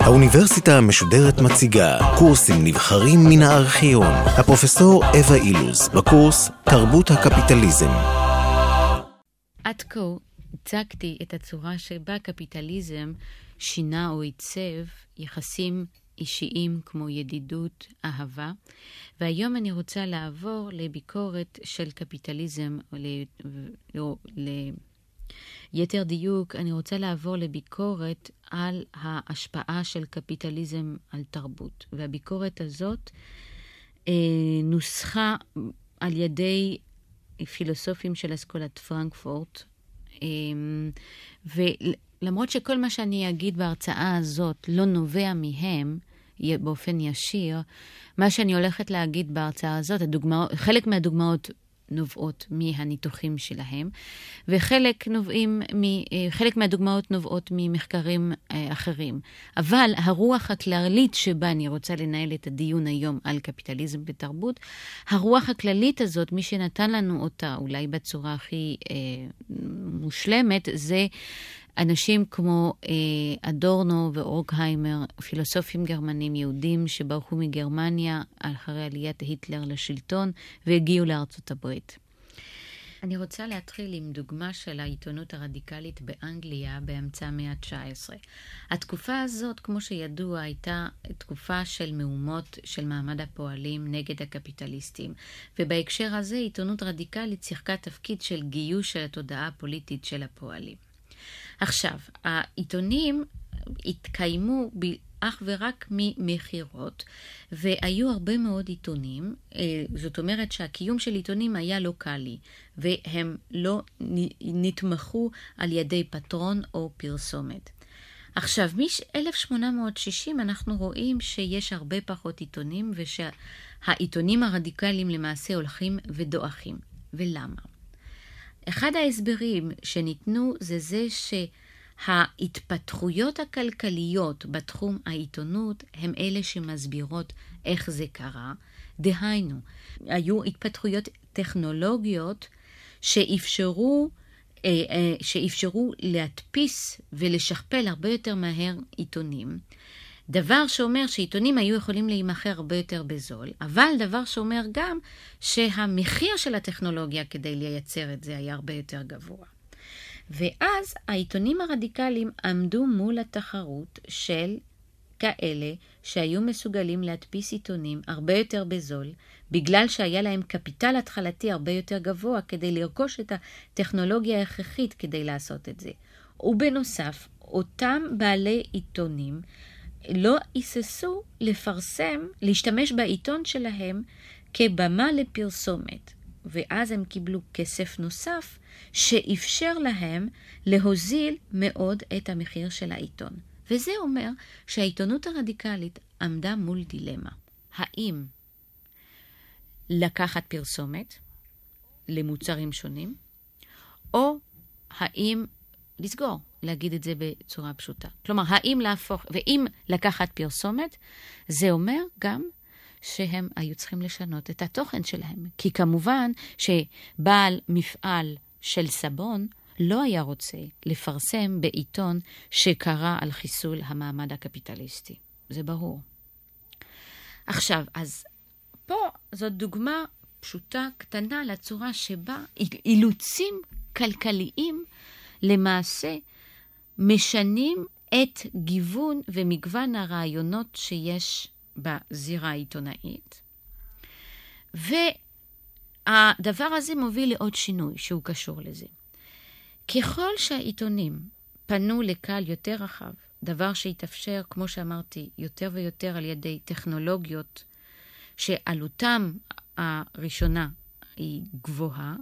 האוניברסיטה המשודרת מציגה קורסים נבחרים מן הארכיון. הפרופסור אווה אילוז, בקורס תרבות הקפיטליזם. עד כה הצגתי את הצורה שבה קפיטליזם שינה או עיצב יחסים אישיים כמו ידידות, אהבה, והיום אני רוצה לעבור לביקורת של קפיטליזם, או ליתר דיוק, אני רוצה לעבור לביקורת על ההשפעה של קפיטליזם על תרבות. והביקורת הזאת אה, נוסחה על ידי פילוסופים של אסכולת פרנקפורט, אה, ולמרות שכל מה שאני אגיד בהרצאה הזאת לא נובע מהם, באופן ישיר, מה שאני הולכת להגיד בהרצאה הזאת, הדוגמא, חלק מהדוגמאות נובעות מהניתוחים שלהם, וחלק נובעים, מ, אה, חלק מהדוגמאות נובעות ממחקרים אה, אחרים. אבל הרוח הכללית שבה אני רוצה לנהל את הדיון היום על קפיטליזם בתרבות, הרוח הכללית הזאת, מי שנתן לנו אותה אולי בצורה הכי אה, מושלמת, זה אנשים כמו אה, אדורנו ואורקהיימר, פילוסופים גרמנים יהודים שברחו מגרמניה אחרי עליית היטלר לשלטון והגיעו לארצות הברית. אני רוצה להתחיל עם דוגמה של העיתונות הרדיקלית באנגליה באמצע המאה ה-19. התקופה הזאת, כמו שידוע, הייתה תקופה של מהומות של מעמד הפועלים נגד הקפיטליסטים, ובהקשר הזה עיתונות רדיקלית שיחקה תפקיד של גיוס של התודעה הפוליטית של הפועלים. עכשיו, העיתונים התקיימו ב... אך ורק ממכירות, והיו הרבה מאוד עיתונים, אה, זאת אומרת שהקיום של עיתונים היה לוקאלי, והם לא נתמכו על ידי פטרון או פרסומת. עכשיו, מ-1860 אנחנו רואים שיש הרבה פחות עיתונים, ושהעיתונים הרדיקליים למעשה הולכים ודועכים. ולמה? אחד ההסברים שניתנו זה זה שההתפתחויות הכלכליות בתחום העיתונות הם אלה שמסבירות איך זה קרה. דהיינו, היו התפתחויות טכנולוגיות שאפשרו, אה, אה, שאפשרו להדפיס ולשכפל הרבה יותר מהר עיתונים. דבר שאומר שעיתונים היו יכולים להימכר הרבה יותר בזול, אבל דבר שאומר גם שהמחיר של הטכנולוגיה כדי לייצר את זה היה הרבה יותר גבוה. ואז העיתונים הרדיקליים עמדו מול התחרות של כאלה שהיו מסוגלים להדפיס עיתונים הרבה יותר בזול, בגלל שהיה להם קפיטל התחלתי הרבה יותר גבוה כדי לרכוש את הטכנולוגיה ההכרחית כדי לעשות את זה. ובנוסף, אותם בעלי עיתונים לא היססו לפרסם, להשתמש בעיתון שלהם כבמה לפרסומת, ואז הם קיבלו כסף נוסף שאפשר להם להוזיל מאוד את המחיר של העיתון. וזה אומר שהעיתונות הרדיקלית עמדה מול דילמה. האם לקחת פרסומת למוצרים שונים, או האם לסגור, להגיד את זה בצורה פשוטה. כלומר, האם להפוך, ואם לקחת פרסומת, זה אומר גם שהם היו צריכים לשנות את התוכן שלהם. כי כמובן שבעל מפעל של סבון לא היה רוצה לפרסם בעיתון שקרא על חיסול המעמד הקפיטליסטי. זה ברור. עכשיו, אז פה זאת דוגמה פשוטה, קטנה, לצורה שבה אילוצים כלכליים למעשה משנים את גיוון ומגוון הרעיונות שיש בזירה העיתונאית. והדבר הזה מוביל לעוד שינוי שהוא קשור לזה. ככל שהעיתונים פנו לקהל יותר רחב, דבר שהתאפשר, כמו שאמרתי, יותר ויותר על ידי טכנולוגיות שעלותם הראשונה היא גבוהה,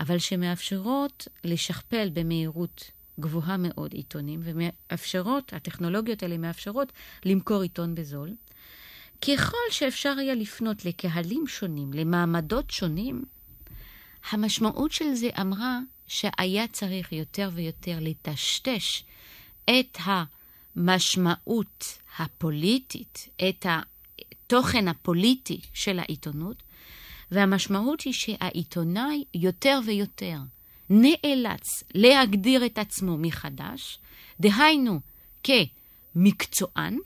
אבל שמאפשרות לשכפל במהירות גבוהה מאוד עיתונים, ומאפשרות, הטכנולוגיות האלה מאפשרות למכור עיתון בזול. ככל שאפשר היה לפנות לקהלים שונים, למעמדות שונים, המשמעות של זה אמרה שהיה צריך יותר ויותר לטשטש את המשמעות הפוליטית, את התוכן הפוליטי של העיתונות, והמשמעות היא שהעיתונאי יותר ויותר נאלץ להגדיר את עצמו מחדש, דהיינו כמקצוען,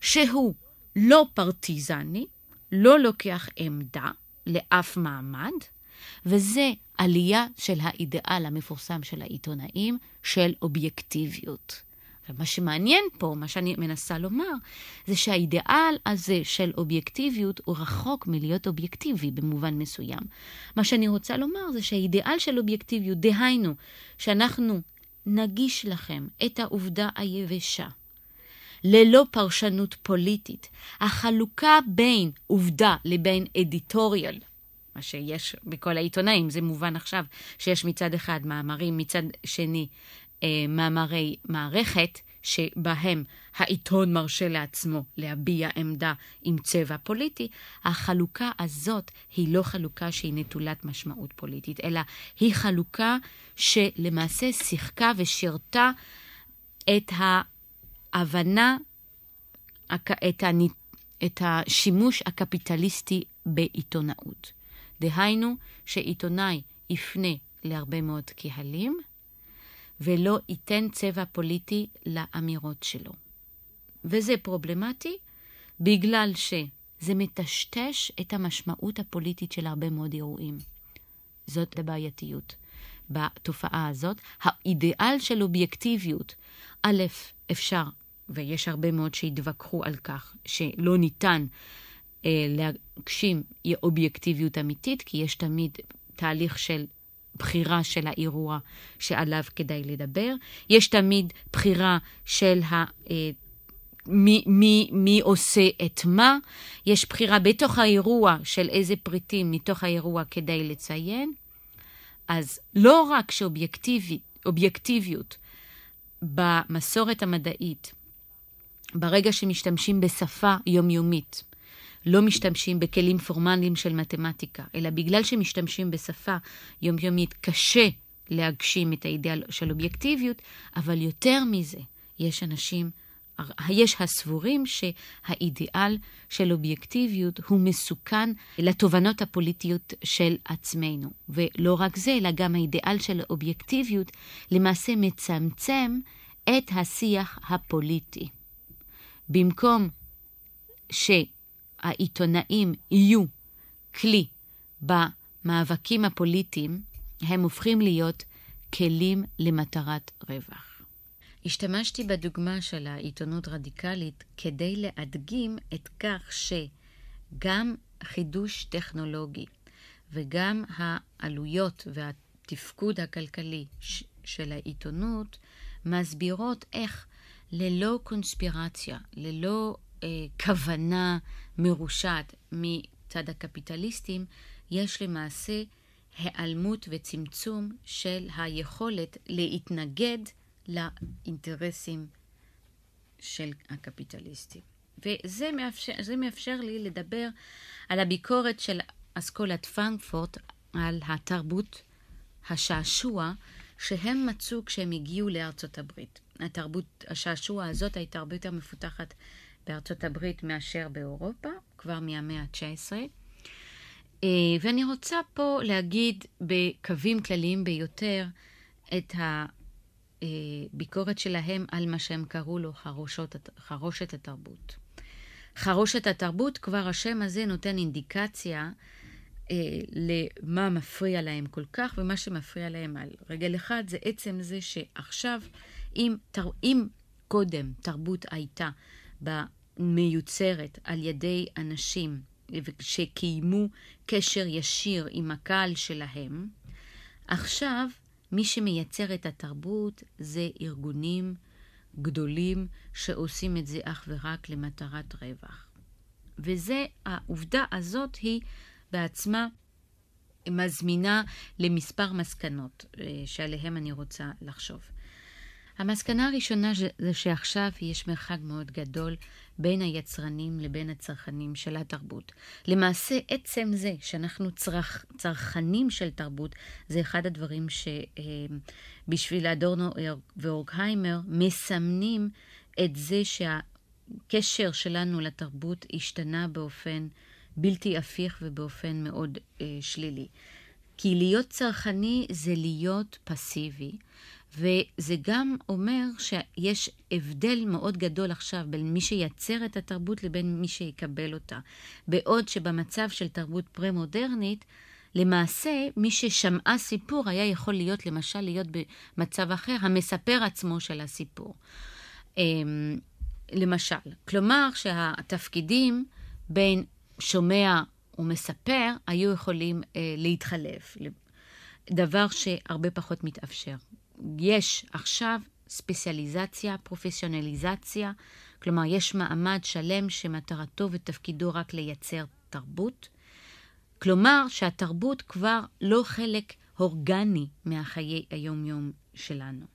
שהוא לא פרטיזני, לא לוקח עמדה לאף מעמד, וזה עלייה של האידיאל המפורסם של העיתונאים של אובייקטיביות. מה שמעניין פה, מה שאני מנסה לומר, זה שהאידיאל הזה של אובייקטיביות הוא רחוק מלהיות אובייקטיבי במובן מסוים. מה שאני רוצה לומר זה שהאידיאל של אובייקטיביות, דהיינו, שאנחנו נגיש לכם את העובדה היבשה, ללא פרשנות פוליטית. החלוקה בין עובדה לבין אדיטוריאל, מה שיש בכל העיתונאים, זה מובן עכשיו שיש מצד אחד מאמרים, מצד שני מאמרי מערכת, שבהם העיתון מרשה לעצמו להביע עמדה עם צבע פוליטי, החלוקה הזאת היא לא חלוקה שהיא נטולת משמעות פוליטית, אלא היא חלוקה שלמעשה שיחקה ושירתה את ההבנה, את, הניט, את השימוש הקפיטליסטי בעיתונאות. דהיינו שעיתונאי יפנה להרבה מאוד קהלים, ולא ייתן צבע פוליטי לאמירות שלו. וזה פרובלמטי בגלל שזה מטשטש את המשמעות הפוליטית של הרבה מאוד אירועים. זאת הבעייתיות בתופעה הזאת. האידיאל של אובייקטיביות, א', אפשר, ויש הרבה מאוד שהתווכחו על כך, שלא ניתן אה, להגשים אובייקטיביות אמיתית, כי יש תמיד תהליך של בחירה של האירוע שעליו כדאי לדבר. יש תמיד בחירה של ה... אה, מי, מי, מי עושה את מה, יש בחירה בתוך האירוע של איזה פריטים מתוך האירוע כדאי לציין. אז לא רק שאובייקטיביות במסורת המדעית, ברגע שמשתמשים בשפה יומיומית, לא משתמשים בכלים פורמליים של מתמטיקה, אלא בגלל שמשתמשים בשפה יומיומית קשה להגשים את האידאל של אובייקטיביות, אבל יותר מזה, יש אנשים, יש הסבורים שהאידיאל של אובייקטיביות הוא מסוכן לתובנות הפוליטיות של עצמנו. ולא רק זה, אלא גם האידיאל של אובייקטיביות למעשה מצמצם את השיח הפוליטי. במקום ש... העיתונאים יהיו כלי במאבקים הפוליטיים, הם הופכים להיות כלים למטרת רווח. השתמשתי בדוגמה של העיתונות רדיקלית כדי להדגים את כך שגם חידוש טכנולוגי וגם העלויות והתפקוד הכלכלי של העיתונות מסבירות איך ללא קונספירציה, ללא כוונה מרושעת מצד הקפיטליסטים, יש למעשה היעלמות וצמצום של היכולת להתנגד לאינטרסים של הקפיטליסטים. וזה מאפשר, מאפשר לי לדבר על הביקורת של אסכולת פרנקפורט על התרבות השעשוע שהם מצאו כשהם הגיעו לארצות הברית. התרבות, השעשוע הזאת הייתה הרבה יותר מפותחת בארצות הברית מאשר באירופה, כבר מהמאה ה-19. אה, ואני רוצה פה להגיד בקווים כלליים ביותר את הביקורת שלהם על מה שהם קראו לו חרושות, חרושת התרבות. חרושת התרבות, כבר השם הזה נותן אינדיקציה אה, למה מפריע להם כל כך, ומה שמפריע להם על רגל אחד זה עצם זה שעכשיו, אם, אם קודם תרבות הייתה מיוצרת על ידי אנשים שקיימו קשר ישיר עם הקהל שלהם, עכשיו מי שמייצר את התרבות זה ארגונים גדולים שעושים את זה אך ורק למטרת רווח. וזה, העובדה הזאת היא בעצמה מזמינה למספר מסקנות אה, שעליהן אני רוצה לחשוב. המסקנה הראשונה זה שעכשיו יש מרחק מאוד גדול בין היצרנים לבין הצרכנים של התרבות. למעשה, עצם זה שאנחנו צרכ, צרכנים של תרבות, זה אחד הדברים שבשביל אדורנו ואורקהיימר מסמנים את זה שהקשר שלנו לתרבות השתנה באופן בלתי הפיך ובאופן מאוד אה, שלילי. כי להיות צרכני זה להיות פסיבי, וזה גם אומר שיש הבדל מאוד גדול עכשיו בין מי שייצר את התרבות לבין מי שיקבל אותה. בעוד שבמצב של תרבות פרה-מודרנית, למעשה, מי ששמעה סיפור היה יכול להיות, למשל, להיות במצב אחר, המספר עצמו של הסיפור. אמ, למשל, כלומר שהתפקידים בין שומע ומספר היו יכולים אה, להתחלף, דבר שהרבה פחות מתאפשר. יש עכשיו ספציאליזציה, פרופסיונליזציה, כלומר יש מעמד שלם שמטרתו ותפקידו רק לייצר תרבות. כלומר שהתרבות כבר לא חלק אורגני מהחיי היומיום שלנו.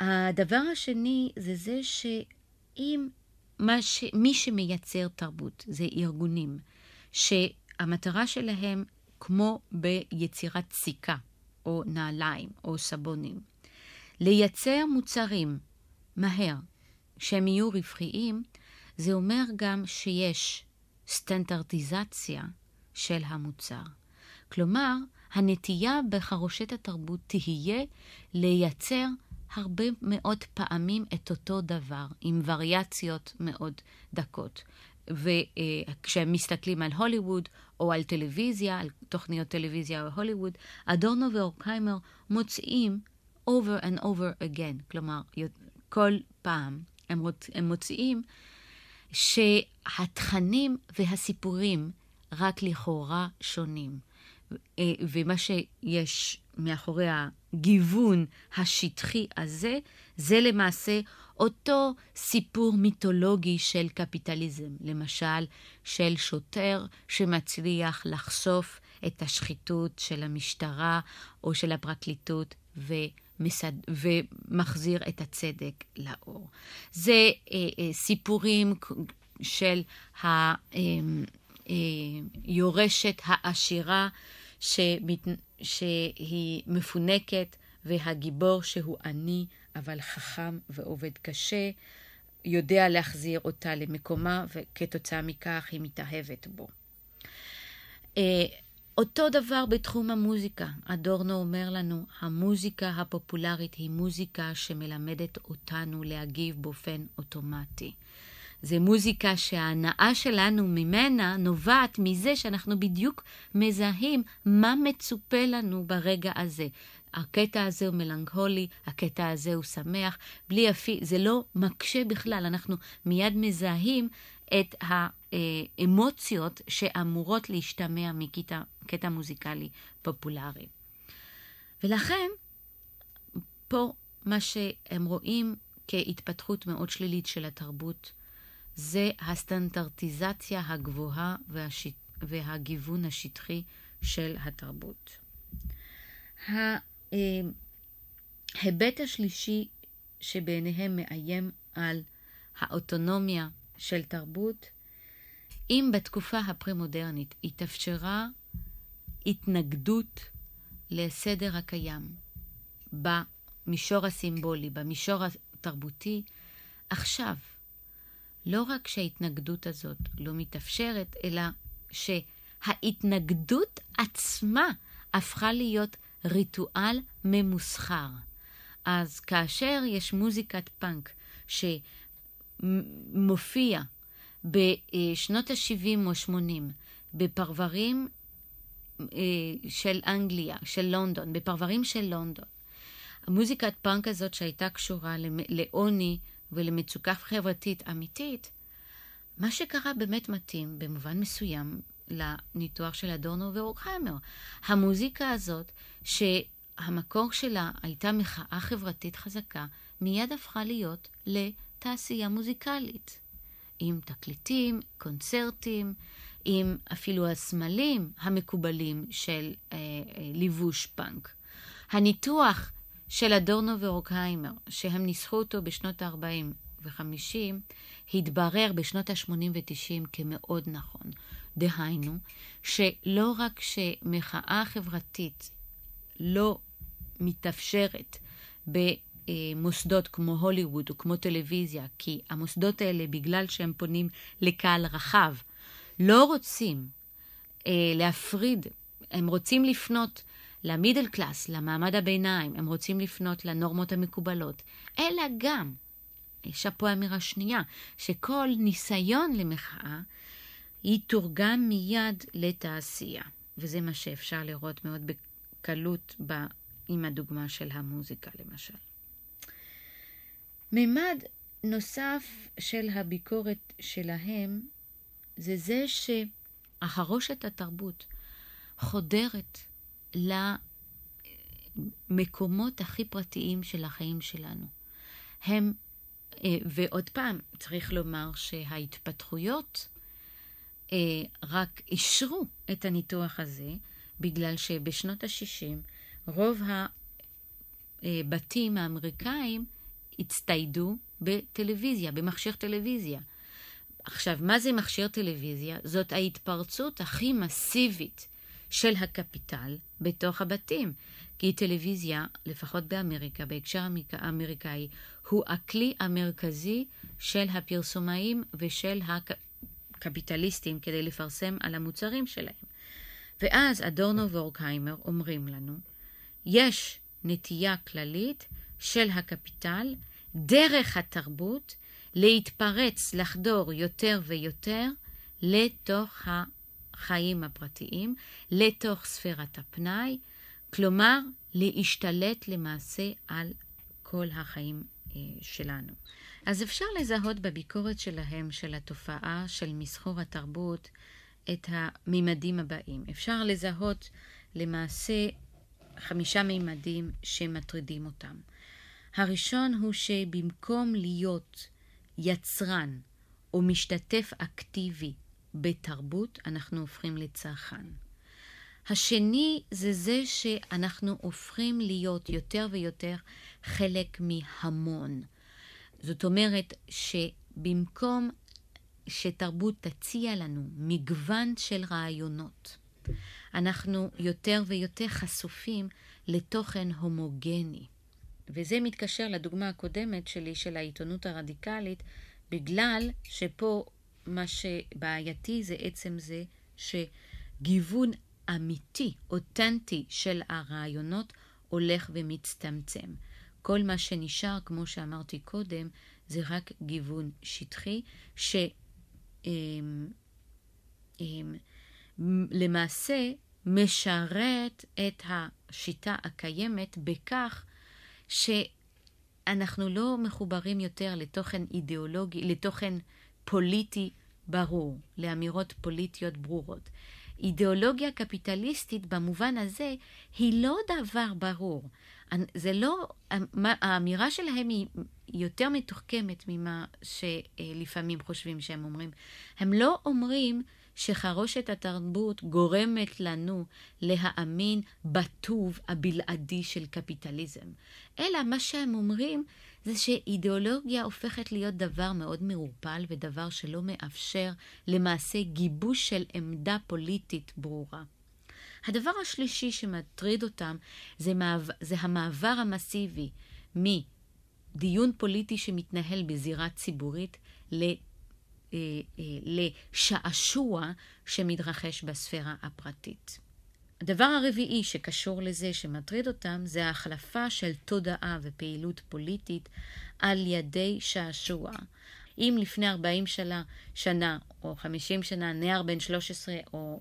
הדבר השני זה זה שאם ש... מי שמייצר תרבות זה ארגונים שהמטרה שלהם כמו ביצירת סיכה או נעליים או סבונים, לייצר מוצרים מהר שהם יהיו רווחיים, זה אומר גם שיש סטנדרטיזציה של המוצר. כלומר, הנטייה בחרושת התרבות תהיה לייצר הרבה מאוד פעמים את אותו דבר, עם וריאציות מאוד דקות. וכשהם מסתכלים על הוליווד או על טלוויזיה, על תוכניות טלוויזיה או הוליווד, אדורנו ואורקהיימר מוצאים over and over again, כלומר, כל פעם הם, רוצ, הם מוצאים שהתכנים והסיפורים רק לכאורה שונים. אה, ומה שיש מאחורי הגיוון השטחי הזה, זה למעשה אותו סיפור מיתולוגי של קפיטליזם, למשל של שוטר שמצליח לחשוף את השחיתות של המשטרה או של הפרקליטות ומסד... ומחזיר את הצדק לאור. זה אה, אה, סיפורים של היורשת אה, אה, העשירה שמת... שהיא מפונקת והגיבור שהוא עני אבל חכם ועובד קשה, יודע להחזיר אותה למקומה, וכתוצאה מכך היא מתאהבת בו. אה, אותו דבר בתחום המוזיקה. אדורנו אומר לנו, המוזיקה הפופולרית היא מוזיקה שמלמדת אותנו להגיב באופן אוטומטי. זה מוזיקה שההנאה שלנו ממנה נובעת מזה שאנחנו בדיוק מזהים מה מצופה לנו ברגע הזה. הקטע הזה הוא מלנכולי, הקטע הזה הוא שמח, בלי אפי, זה לא מקשה בכלל, אנחנו מיד מזהים את האמוציות שאמורות להשתמע מקטע מוזיקלי פופולרי. ולכן, פה מה שהם רואים כהתפתחות מאוד שלילית של התרבות, זה הסטנדרטיזציה הגבוהה והשיט... והגיוון השטחי של התרבות. ההיבט השלישי שבעיניהם מאיים על האוטונומיה של תרבות, אם בתקופה הפרה-מודרנית התאפשרה התנגדות לסדר הקיים במישור הסימבולי, במישור התרבותי, עכשיו, לא רק שההתנגדות הזאת לא מתאפשרת, אלא שההתנגדות עצמה הפכה להיות ריטואל ממוסחר. אז כאשר יש מוזיקת פאנק שמופיע בשנות ה-70 או 80 בפרברים אה, של אנגליה, של לונדון, בפרברים של לונדון, המוזיקת פאנק הזאת שהייתה קשורה לעוני ולמצוקה חברתית אמיתית, מה שקרה באמת מתאים במובן מסוים לניתוח של אדורנו ואורקהיימר. המוזיקה הזאת, שהמקור שלה הייתה מחאה חברתית חזקה, מיד הפכה להיות לתעשייה מוזיקלית. עם תקליטים, קונצרטים, עם אפילו הסמלים המקובלים של אה, אה, לבוש פאנק. הניתוח של אדורנו ואורקהיימר, שהם ניסחו אותו בשנות ה-40 ו-50, התברר בשנות ה-80 ו-90 כמאוד נכון. דהיינו, שלא רק שמחאה חברתית לא מתאפשרת במוסדות כמו הוליווד או כמו טלוויזיה, כי המוסדות האלה, בגלל שהם פונים לקהל רחב, לא רוצים אה, להפריד, הם רוצים לפנות למידל קלאס, למעמד הביניים, הם רוצים לפנות לנורמות המקובלות, אלא גם, יש פה אמירה שנייה, שכל ניסיון למחאה יתורגם מיד לתעשייה, וזה מה שאפשר לראות מאוד בקלות ב, עם הדוגמה של המוזיקה למשל. מימד נוסף של הביקורת שלהם זה זה שהחרושת התרבות חודרת למקומות הכי פרטיים של החיים שלנו. הם, אה, ועוד פעם, צריך לומר שההתפתחויות אה, רק אישרו את הניתוח הזה, בגלל שבשנות ה-60 רוב הבתים האמריקאים הצטיידו בטלוויזיה, במכשיר טלוויזיה. עכשיו, מה זה מכשיר טלוויזיה? זאת ההתפרצות הכי מסיבית של הקפיטל בתוך הבתים. כי טלוויזיה, לפחות באמריקה, בהקשר האמריקאי, הוא הכלי המרכזי של הפרסומאים ושל הקפיטליסטים כדי לפרסם על המוצרים שלהם. ואז אדורנו ואורקהיימר אומרים לנו, יש נטייה כללית של הקפיטל דרך התרבות להתפרץ, לחדור יותר ויותר לתוך החיים הפרטיים, לתוך ספירת הפנאי, כלומר, להשתלט למעשה על כל החיים שלנו. אז אפשר לזהות בביקורת שלהם של התופעה של מסחור התרבות את הממדים הבאים. אפשר לזהות למעשה חמישה ממדים שמטרידים אותם. הראשון הוא שבמקום להיות יצרן או משתתף אקטיבי בתרבות, אנחנו הופכים לצרכן. השני זה זה שאנחנו הופכים להיות יותר ויותר חלק מהמון. זאת אומרת שבמקום שתרבות תציע לנו מגוון של רעיונות, אנחנו יותר ויותר חשופים לתוכן הומוגני. וזה מתקשר לדוגמה הקודמת שלי של העיתונות הרדיקלית, בגלל שפה מה שבעייתי זה עצם זה שגיוון אמיתי, אותנטי של הרעיונות הולך ומצטמצם. כל מה שנשאר, כמו שאמרתי קודם, זה רק גיוון שטחי, שלמעשה משרת את השיטה הקיימת בכך שאנחנו לא מחוברים יותר לתוכן אידיאולוגי, לתוכן פוליטי ברור, לאמירות פוליטיות ברורות. אידיאולוגיה קפיטליסטית במובן הזה היא לא דבר ברור. זה לא, האמירה שלהם היא יותר מתוחכמת ממה שלפעמים חושבים שהם אומרים. הם לא אומרים שחרושת התרבות גורמת לנו להאמין בטוב הבלעדי של קפיטליזם, אלא מה שהם אומרים זה שאידיאולוגיה הופכת להיות דבר מאוד מעורפל ודבר שלא מאפשר למעשה גיבוש של עמדה פוליטית ברורה. הדבר השלישי שמטריד אותם זה, מעבר, זה המעבר המסיבי מדיון פוליטי שמתנהל בזירה ציבורית ל... אה, אה, לשעשוע שמתרחש בספירה הפרטית. הדבר הרביעי שקשור לזה, שמטריד אותם, זה ההחלפה של תודעה ופעילות פוליטית על ידי שעשוע. אם לפני 40 שנה, שנה או 50 שנה נער בן 13 או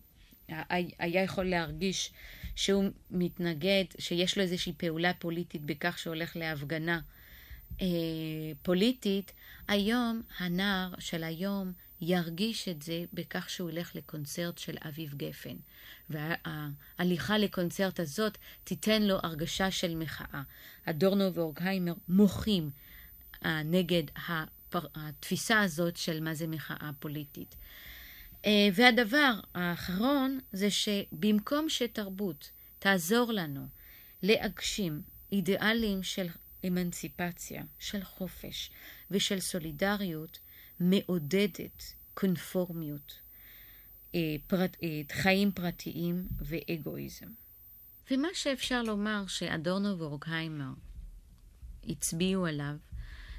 היה יכול להרגיש שהוא מתנגד, שיש לו איזושהי פעולה פוליטית בכך שהוא הולך להפגנה אה, פוליטית, היום הנער של היום ירגיש את זה בכך שהוא ילך לקונצרט של אביב גפן. וההליכה לקונצרט הזאת תיתן לו הרגשה של מחאה. אדורנו ואורקהיימר מוחים אה, נגד הפר... התפיסה הזאת של מה זה מחאה פוליטית. אה, והדבר האחרון זה שבמקום שתרבות תעזור לנו להגשים אידיאלים של אמנציפציה, של חופש ושל סולידריות, מעודדת קונפורמיות, אה, אה, חיים פרטיים ואגואיזם. ומה שאפשר לומר שאדורנו ואורקהיימר הצביעו עליו,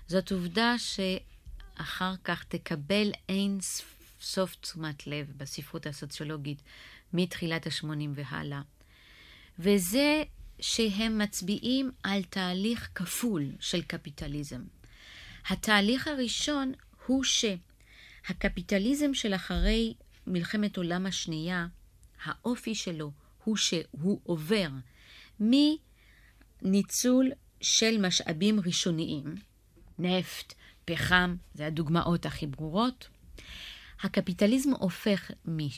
זאת עובדה שאחר כך תקבל אין סוף תשומת לב בספרות הסוציולוגית מתחילת ה-80 והלאה. וזה שהם מצביעים על תהליך כפול של קפיטליזם. התהליך הראשון הוא שהקפיטליזם של אחרי מלחמת עולם השנייה, האופי שלו הוא שהוא עובר מניצול של משאבים ראשוניים, נפט, פחם, זה הדוגמאות הכי ברורות. הקפיטליזם הופך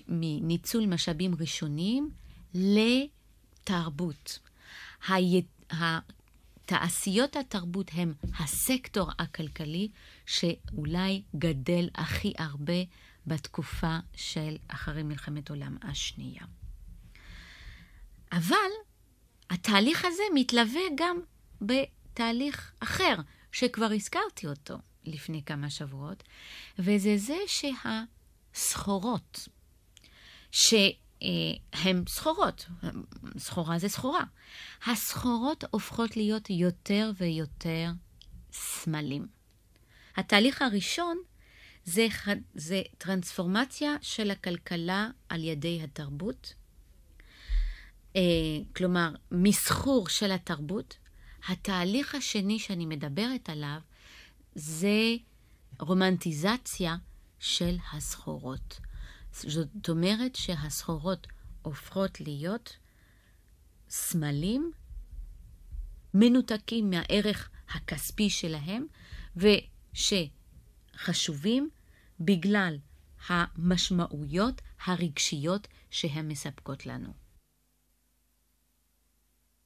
מניצול משאבים ראשוניים לתרבות. תעשיות התרבות הם הסקטור הכלכלי שאולי גדל הכי הרבה בתקופה של אחרי מלחמת עולם השנייה. אבל התהליך הזה מתלווה גם בתהליך אחר, שכבר הזכרתי אותו לפני כמה שבועות, וזה זה שהסחורות, שהן סחורות, סחורה זה סחורה, הסחורות הופכות להיות יותר ויותר סמלים. התהליך הראשון זה, זה טרנספורמציה של הכלכלה על ידי התרבות, אה, כלומר, מסחור של התרבות. התהליך השני שאני מדברת עליו זה רומנטיזציה של הסחורות. זאת אומרת שהסחורות הופכות להיות סמלים מנותקים מהערך הכספי שלהם, ושחשובים בגלל המשמעויות הרגשיות שהן מספקות לנו.